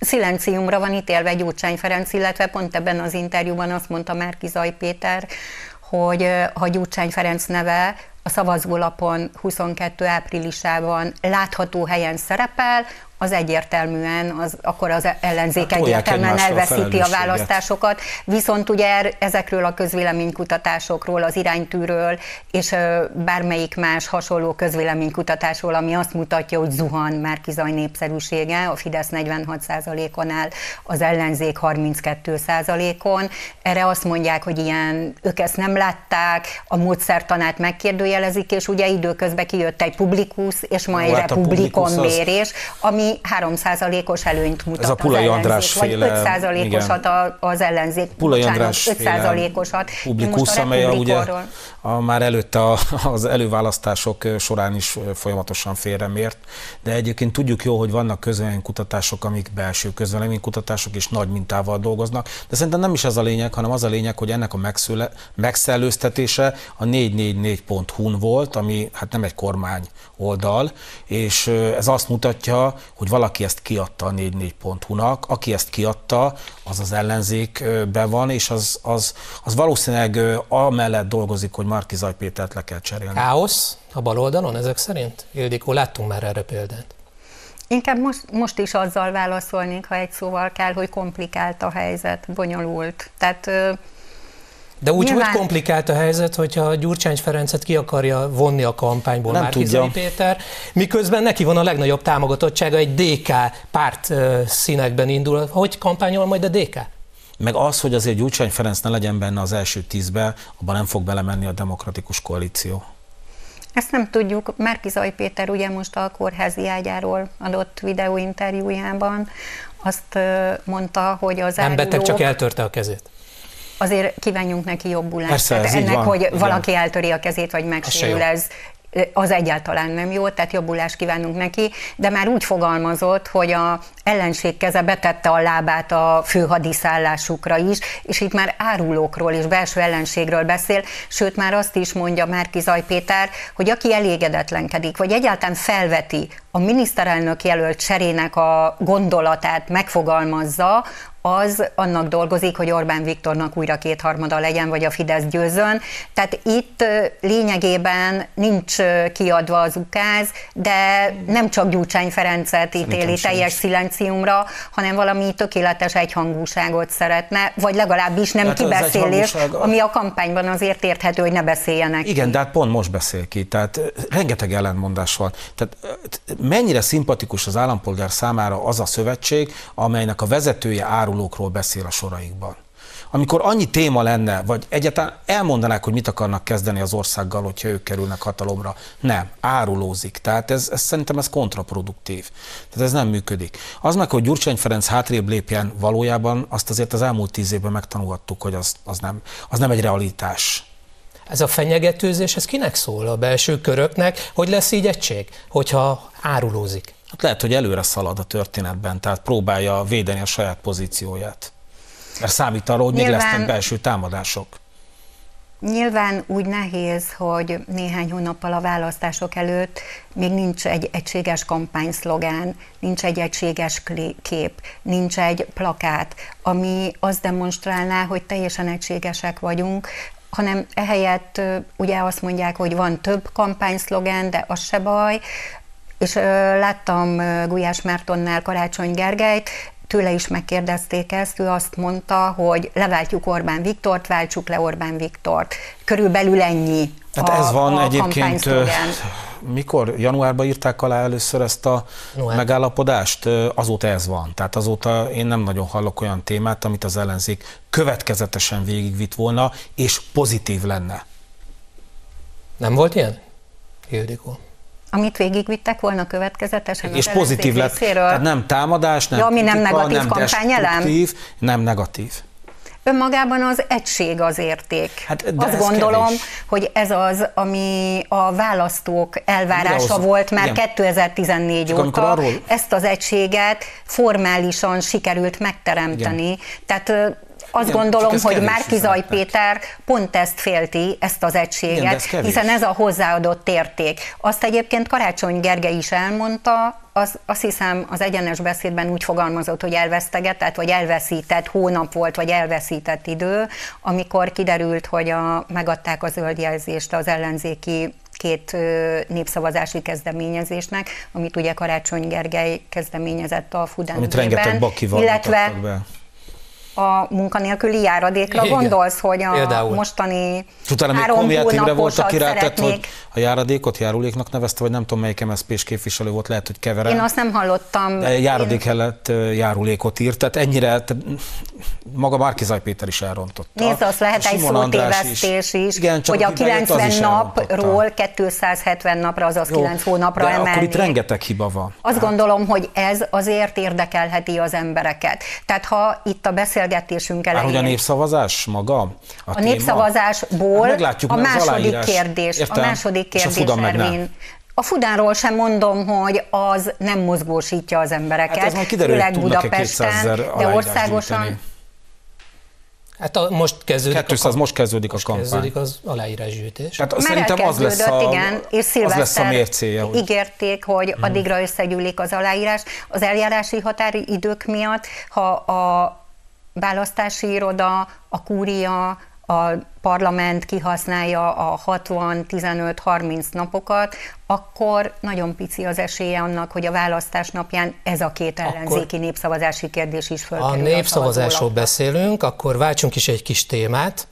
Speaker 3: szilenciumra van ítélve Gyurcsány Ferenc, illetve pont ebben az interjúban azt mondta Márki Zaj Péter, hogy ha Gyurcsány Ferenc neve a szavazólapon 22 áprilisában látható helyen szerepel, az egyértelműen, az, akkor az ellenzék hát, egyértelműen elveszíti a, a választásokat. Viszont ugye ezekről a közvéleménykutatásokról, az iránytűről, és bármelyik más hasonló közvéleménykutatásról, ami azt mutatja, hogy zuhan már kizaj népszerűsége, a Fidesz 46%-on áll, az ellenzék 32%-on. Erre azt mondják, hogy ilyen, ők ezt nem látták, a módszertanát megkérdőjelezik, és ugye időközben kijött egy publikus, és ma egy hát republikon mérés, ami 3%-os előnyt mutat Ez a Pulai az András féle, vagy 5%-osat az ellenzék.
Speaker 4: Pulai András 5%-osat. Publikus, amely a, ugye a, már előtte a, az előválasztások során is folyamatosan félremért, de egyébként tudjuk jó, hogy vannak közvéleménykutatások, amik belső közvéleménykutatások és nagy mintával dolgoznak, de szerintem nem is ez a lényeg, hanem az a lényeg, hogy ennek a megszüle, megszellőztetése a 444.hu-n volt, ami hát nem egy kormány oldal, és ez azt mutatja, hogy valaki ezt kiadta a 44.hu-nak, aki ezt kiadta, az az ellenzékben van, és az, az, az valószínűleg amellett dolgozik, hogy Zaj Pétert le kell cserélni.
Speaker 2: Káosz a bal oldalon ezek szerint? Ildikó, láttunk már erre példát.
Speaker 3: Inkább most, most is azzal válaszolnék, ha egy szóval kell, hogy komplikált a helyzet, bonyolult. Tehát
Speaker 2: de úgy, Nyilván... hogy komplikált a helyzet, hogyha Gyurcsány Ferencet ki akarja vonni a kampányból Nem Márkizai Péter, miközben neki van a legnagyobb támogatottsága, egy DK párt színekben indul. Hogy kampányol majd a DK?
Speaker 4: Meg az, hogy azért Gyurcsány Ferenc ne legyen benne az első tízbe, abban nem fog belemenni a demokratikus koalíció.
Speaker 3: Ezt nem tudjuk. Márkizai Péter ugye most a kórházi ágyáról adott videóinterjújában azt mondta, hogy az
Speaker 2: Nem beteg, csak eltörte a kezét
Speaker 3: azért kívánjunk neki jobbulást. Persze, Tehát ennek, van. hogy valaki Igen. eltöri a kezét, vagy megsérül, ez az egyáltalán nem jó, tehát jobbulást kívánunk neki, de már úgy fogalmazott, hogy a ellenség keze betette a lábát a főhadiszállásukra is, és itt már árulókról és belső ellenségről beszél, sőt már azt is mondja Márki Zaj Péter, hogy aki elégedetlenkedik, vagy egyáltalán felveti a miniszterelnök jelölt cserének a gondolatát megfogalmazza, az annak dolgozik, hogy Orbán Viktornak újra kétharmada legyen, vagy a Fidesz győzön. Tehát itt lényegében nincs kiadva az ukáz, de nem csak Gyurcsány Ferencet ítéli teljes szilenciumra, hanem valami tökéletes egyhangúságot szeretne, vagy legalábbis nem hát kibeszélés, ami a kampányban azért érthető, hogy ne beszéljenek
Speaker 4: Igen, ki. de hát pont most beszél ki, tehát rengeteg ellentmondás van. Tehát mennyire szimpatikus az állampolgár számára az a szövetség, amelynek a vezetője árulókról beszél a soraikban amikor annyi téma lenne, vagy egyáltalán elmondanák, hogy mit akarnak kezdeni az országgal, hogyha ők kerülnek hatalomra. Nem, árulózik. Tehát ez, ez szerintem ez kontraproduktív. Tehát ez nem működik. Az meg, hogy Gyurcsány Ferenc hátrébb lépjen valójában, azt azért az elmúlt tíz évben megtanulhattuk, hogy az, az, nem, az nem egy realitás.
Speaker 2: Ez a fenyegetőzés, ez kinek szól a belső köröknek? Hogy lesz így egység, hogyha árulózik?
Speaker 4: Hát lehet, hogy előre szalad a történetben, tehát próbálja védeni a saját pozícióját. Mert számít arra, hogy Nyilván... még lesznek belső támadások.
Speaker 3: Nyilván úgy nehéz, hogy néhány hónappal a választások előtt még nincs egy egységes kampányszlogán, nincs egy egységes kép, nincs egy plakát, ami azt demonstrálná, hogy teljesen egységesek vagyunk, hanem ehelyett ugye azt mondják, hogy van több kampányszlogán, de az se baj, és láttam Gulyás Mártonnál Karácsony Gergelyt, tőle is megkérdezték ezt, ő azt mondta, hogy leváltjuk Orbán Viktort, váltsuk le Orbán Viktort. Körülbelül ennyi
Speaker 4: Hát a, ez van a egyébként, mikor januárban írták alá először ezt a Noel. megállapodást, azóta ez van. Tehát azóta én nem nagyon hallok olyan témát, amit az ellenzék következetesen végigvitt volna, és pozitív lenne.
Speaker 2: Nem volt ilyen, Ildikó?
Speaker 3: Amit végigvittek volna következetesen
Speaker 4: És pozitív lett, tehát nem támadás, nem
Speaker 3: ja, ami nem negatív nem kampányelem?
Speaker 4: nem negatív.
Speaker 3: Önmagában az egység az érték. Hát, Azt gondolom, kevés. hogy ez az, ami a választók elvárása az, volt már igen. 2014 Csak óta. Arról... Ezt az egységet formálisan sikerült megteremteni. Igen. Tehát azt Igen, gondolom, hogy Márkizaj Péter pont ezt félti, ezt az egységet, Igen, ez hiszen ez a hozzáadott érték. Azt egyébként Karácsony Gergely is elmondta, az, azt hiszem az egyenes beszédben úgy fogalmazott, hogy elvesztegetett, vagy elveszített hónap volt, vagy elveszített idő, amikor kiderült, hogy a, megadták a zöld jelzést az ellenzéki két népszavazási kezdeményezésnek, amit ugye Karácsony Gergely kezdeményezett a Fudán illetve be a munkanélküli járadékra Igen. gondolsz, hogy a Például. mostani
Speaker 4: Utána még Komját Imre volt, aki rátett, hogy a járadékot járuléknak nevezte, vagy nem tudom melyik MSZP-s képviselő volt, lehet, hogy keverem.
Speaker 3: Én azt nem hallottam.
Speaker 4: De járadék Én... helyett járulékot írt, tehát ennyire, maga Márkizaj Péter is elrontotta.
Speaker 3: Nézd, az lehet egy szótévesztés is, is Igen, hogy a 90 napról 270 napra, azaz Jó, 9 hónapra de emelni.
Speaker 4: akkor itt rengeteg hiba van.
Speaker 3: Azt hát. gondolom, hogy ez azért érdekelheti az embereket. Tehát ha itt a beszél beszélgetésünk elején.
Speaker 4: Már hogy a népszavazás maga? A,
Speaker 3: a népszavazásból hát a második kérdés, Értem? a második kérdés, a Ervin. A Fudánról sem mondom, hogy az nem mozgósítja az embereket, hát ez majd kiderül, főleg Budapesten, de országosan. Gyűjteni.
Speaker 2: Hát a, most kezdődik
Speaker 4: 200 a, most kezdődik
Speaker 2: most
Speaker 4: a kampány.
Speaker 2: kezdődik az aláírásgyűjtés.
Speaker 4: Tehát Már szerintem az lesz a, igen, és az lesz a mércéje.
Speaker 3: Hogy... ígérték, hogy hmm. addigra összegyűlik az aláírás. Az eljárási határidők miatt, ha a választási iroda, a kúria, a parlament kihasználja a 60-15-30 napokat, akkor nagyon pici az esélye annak, hogy a választás napján ez a két ellenzéki akkor népszavazási kérdés is fölkerül.
Speaker 2: A népszavazásról beszélünk, akkor váltsunk is egy kis témát.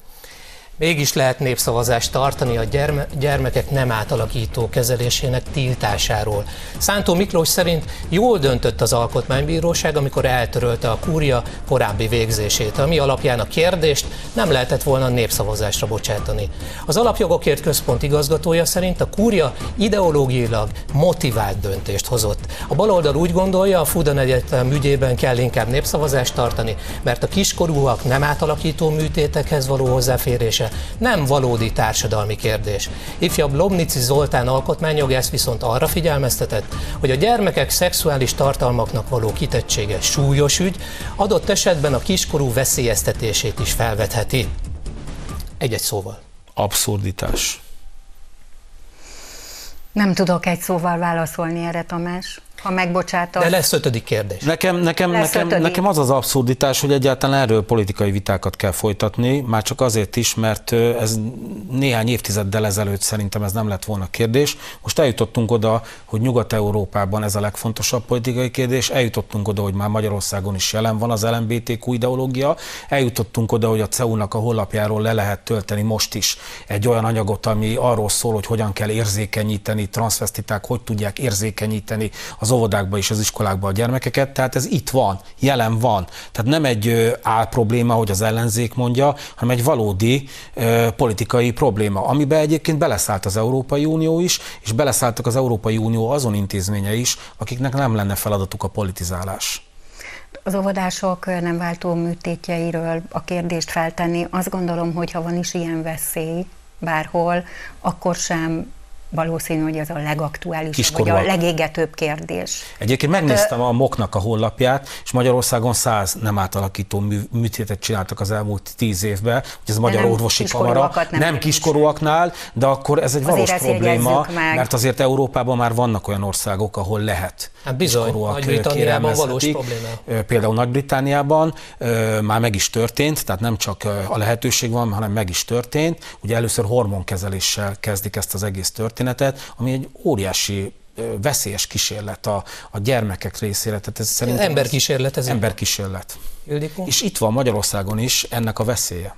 Speaker 2: Mégis lehet népszavazást tartani a gyerme, gyermekek nem átalakító kezelésének tiltásáról. Szántó Miklós szerint jól döntött az Alkotmánybíróság, amikor eltörölte a kúria korábbi végzését, ami alapján a kérdést nem lehetett volna népszavazásra bocsátani. Az Alapjogokért Központ igazgatója szerint a kúria ideológiailag motivált döntést hozott. A baloldal úgy gondolja, a Fudan Egyetem ügyében kell inkább népszavazást tartani, mert a kiskorúak nem átalakító műtétekhez való hozzáférése nem valódi társadalmi kérdés. Ifjabb Lomnici Zoltán alkotmányjogász viszont arra figyelmeztetett, hogy a gyermekek szexuális tartalmaknak való kitettsége súlyos ügy, adott esetben a kiskorú veszélyeztetését is felvetheti. Egy-egy szóval.
Speaker 4: Abszurditás.
Speaker 3: Nem tudok egy szóval válaszolni erre, Tamás. Ha megbocsátasz.
Speaker 2: De lesz ötödik kérdés.
Speaker 4: Nekem, nekem,
Speaker 3: lesz
Speaker 4: nekem,
Speaker 3: ötödik.
Speaker 4: nekem az az abszurditás, hogy egyáltalán erről politikai vitákat kell folytatni, már csak azért is, mert ez néhány évtizeddel ezelőtt szerintem ez nem lett volna kérdés. Most eljutottunk oda, hogy Nyugat-Európában ez a legfontosabb politikai kérdés, eljutottunk oda, hogy már Magyarországon is jelen van az LMBTQ ideológia, eljutottunk oda, hogy a CEU-nak a honlapjáról le lehet tölteni most is egy olyan anyagot, ami arról szól, hogy hogyan kell érzékenyíteni, transvestiták hogy tudják érzékenyíteni az óvodákba és az iskolákba a gyermekeket, tehát ez itt van, jelen van. Tehát nem egy ö, álprobléma, hogy az ellenzék mondja, hanem egy valódi ö, politikai probléma, amiben egyébként beleszállt az Európai Unió is, és beleszálltak az Európai Unió azon intézménye is, akiknek nem lenne feladatuk a politizálás.
Speaker 3: Az óvodások nem váltó műtétjeiről a kérdést feltenni, azt gondolom, hogy ha van is ilyen veszély bárhol, akkor sem valószínű, hogy ez a legaktuálisabb, vagy a legégetőbb kérdés.
Speaker 4: Egyébként megnéztem a MOK-nak a honlapját, és Magyarországon száz nem átalakító mű, műtétet csináltak az elmúlt tíz évben, hogy ez a Magyar
Speaker 3: nem
Speaker 4: Orvosi Kamara,
Speaker 3: nem
Speaker 4: nem, kiskorúaknál, de akkor ez egy
Speaker 3: Azért
Speaker 4: valós probléma, mert azért Európában már vannak olyan országok, ahol lehet
Speaker 2: Hát bizony,
Speaker 4: kiskorúak
Speaker 2: Nagy-Britanniában valós probléma.
Speaker 4: Például Nagy-Britániában már meg is történt, tehát nem csak a lehetőség van, hanem meg is történt. Ugye először hormonkezeléssel kezdik ezt az egész történetet, ami egy óriási veszélyes kísérlet a, a gyermekek részére. Tehát ez szerintem
Speaker 2: Emberkísérlet ez
Speaker 4: Emberkísérlet.
Speaker 2: Ildikó?
Speaker 4: És itt van Magyarországon is ennek a veszélye.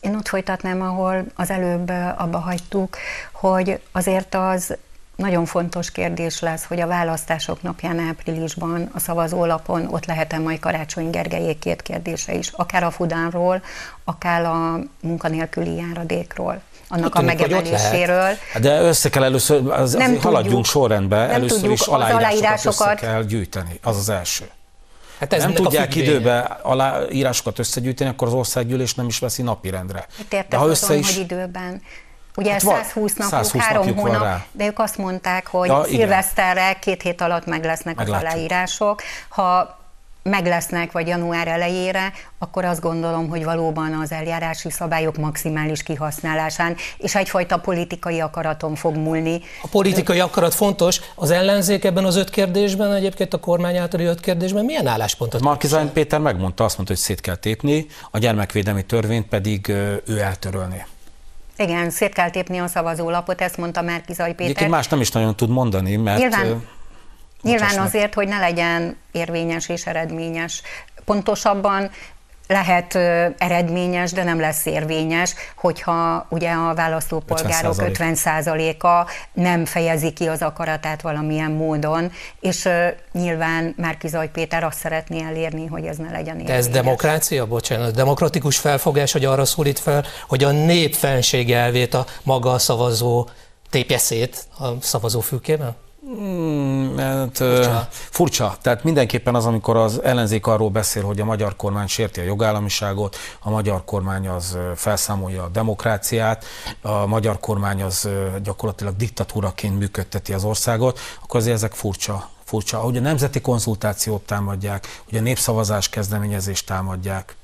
Speaker 3: Én ott folytatnám, ahol az előbb abba hagytuk, hogy azért az nagyon fontos kérdés lesz, hogy a választások napján áprilisban a szavazólapon ott lehet-e majd Karácsony Gergelyék két kérdése is, akár a Fudánról, akár a munkanélküli járadékról, annak a megemeléséről.
Speaker 4: Hát De össze kell először, az,
Speaker 3: Nem
Speaker 4: azért haladjunk
Speaker 3: tudjuk.
Speaker 4: sorrendbe,
Speaker 3: Nem
Speaker 4: először
Speaker 3: tudjuk.
Speaker 4: is
Speaker 3: Az
Speaker 4: aláírásokat,
Speaker 3: aláírásokat-
Speaker 4: össze kell gyűjteni. Az az első.
Speaker 2: Hát ez
Speaker 4: nem tudják időbe aláírásokat összegyűjteni, akkor az országérgyűlés nem is veszi napirendre.
Speaker 3: Itt értek
Speaker 4: De ha össze
Speaker 3: azon,
Speaker 4: is...
Speaker 3: hogy időben. Ugye
Speaker 4: Hát
Speaker 3: hát
Speaker 4: van-
Speaker 3: 120 napjuk,
Speaker 4: 120
Speaker 3: három
Speaker 4: napjuk
Speaker 3: hónap,
Speaker 4: rá.
Speaker 3: de ők azt mondták, hogy
Speaker 4: Ja,
Speaker 3: szilveszterre két hét alatt meg lesznek
Speaker 4: Meglátjuk.
Speaker 3: az aláírások. Ha meg lesznek, vagy január elejére, akkor azt gondolom, hogy valóban az eljárási szabályok maximális kihasználásán és egyfajta politikai akaraton fog múlni.
Speaker 2: A politikai akarat fontos. Az ellenzék ebben az öt kérdésben, egyébként a kormány általi öt kérdésben milyen álláspontot?
Speaker 4: Markizány Péter megmondta, azt mondta, hogy szét kell tépni, a gyermekvédelmi törvényt pedig ő eltörölni.
Speaker 3: Igen, szét kell tépni a szavazólapot, ezt mondta Márkizaj Péter.
Speaker 4: Egyébként más nem is nagyon tud mondani, mert
Speaker 3: Nyilván- Nyilván azért, hogy ne legyen érvényes és eredményes. Pontosabban lehet ö, eredményes, de nem lesz érvényes, hogyha ugye a választópolgárok
Speaker 4: 50%.
Speaker 3: 50%-a nem fejezi ki az akaratát valamilyen módon, és ö, nyilván Márki Péter azt szeretné elérni, hogy ez ne legyen érvényes.
Speaker 2: De ez demokrácia? Bocsánat, demokratikus felfogás, hogy arra szólít fel, hogy a nép fensége elvét a maga a szavazó tépje szét a szavazó fülkében?
Speaker 4: Mm, mert, furcsa.
Speaker 2: Furcsa.
Speaker 4: Tehát mindenképpen az, amikor az ellenzék arról beszél, hogy a magyar kormány sérti a jogállamiságot, a magyar kormány az felszámolja a demokráciát, a magyar kormány az gyakorlatilag diktatúraként működteti az országot, akkor azért ezek furcsa. Furcsa, hogy a nemzeti konzultációt támadják, hogy a népszavazás kezdeményezést támadják.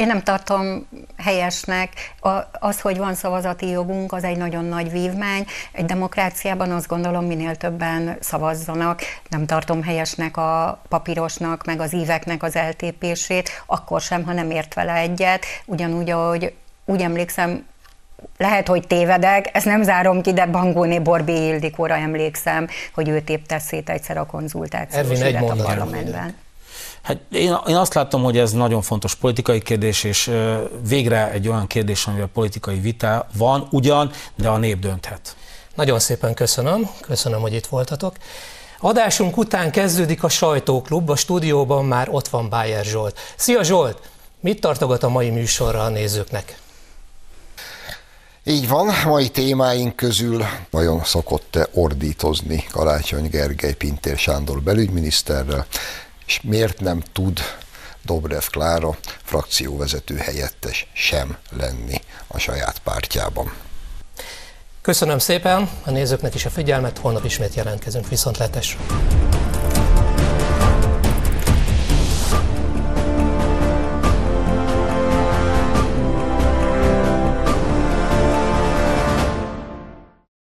Speaker 3: Én nem tartom helyesnek. A- Az, hogy van szavazati jogunk, az egy nagyon nagy vívmány. Egy demokráciában azt gondolom, minél többen szavazzanak. Nem tartom helyesnek a papírosnak, meg az íveknek az eltépését, akkor sem, ha nem ért vele egyet. Ugyanúgy, ahogy úgy emlékszem, lehet, hogy tévedek, ezt nem zárom ki, de Bangóné Borbé Ildikóra emlékszem, hogy ő tépte szét egyszer a konzultációs
Speaker 2: Ervin, egy
Speaker 3: a parlamentben.
Speaker 4: Hát én, én azt látom, hogy ez nagyon fontos politikai kérdés, és végre egy olyan kérdés, amivel politikai vita van, ugyan, de a nép dönthet.
Speaker 2: Nagyon szépen köszönöm, köszönöm, hogy itt voltatok. Adásunk után kezdődik a sajtóklub, a stúdióban már ott van Bájer Zsolt. Szia Zsolt! Mit tartogat a mai műsorra a nézőknek?
Speaker 5: Így van, mai témáink közül nagyon szokott ordítozni Karácsony Gergely Pintér Sándor belügyminiszterrel, és miért nem tud Dobrev Klára frakcióvezető helyettes sem lenni a saját pártjában.
Speaker 2: Köszönöm szépen a nézőknek is a figyelmet, holnap ismét jelentkezünk viszontlátásra.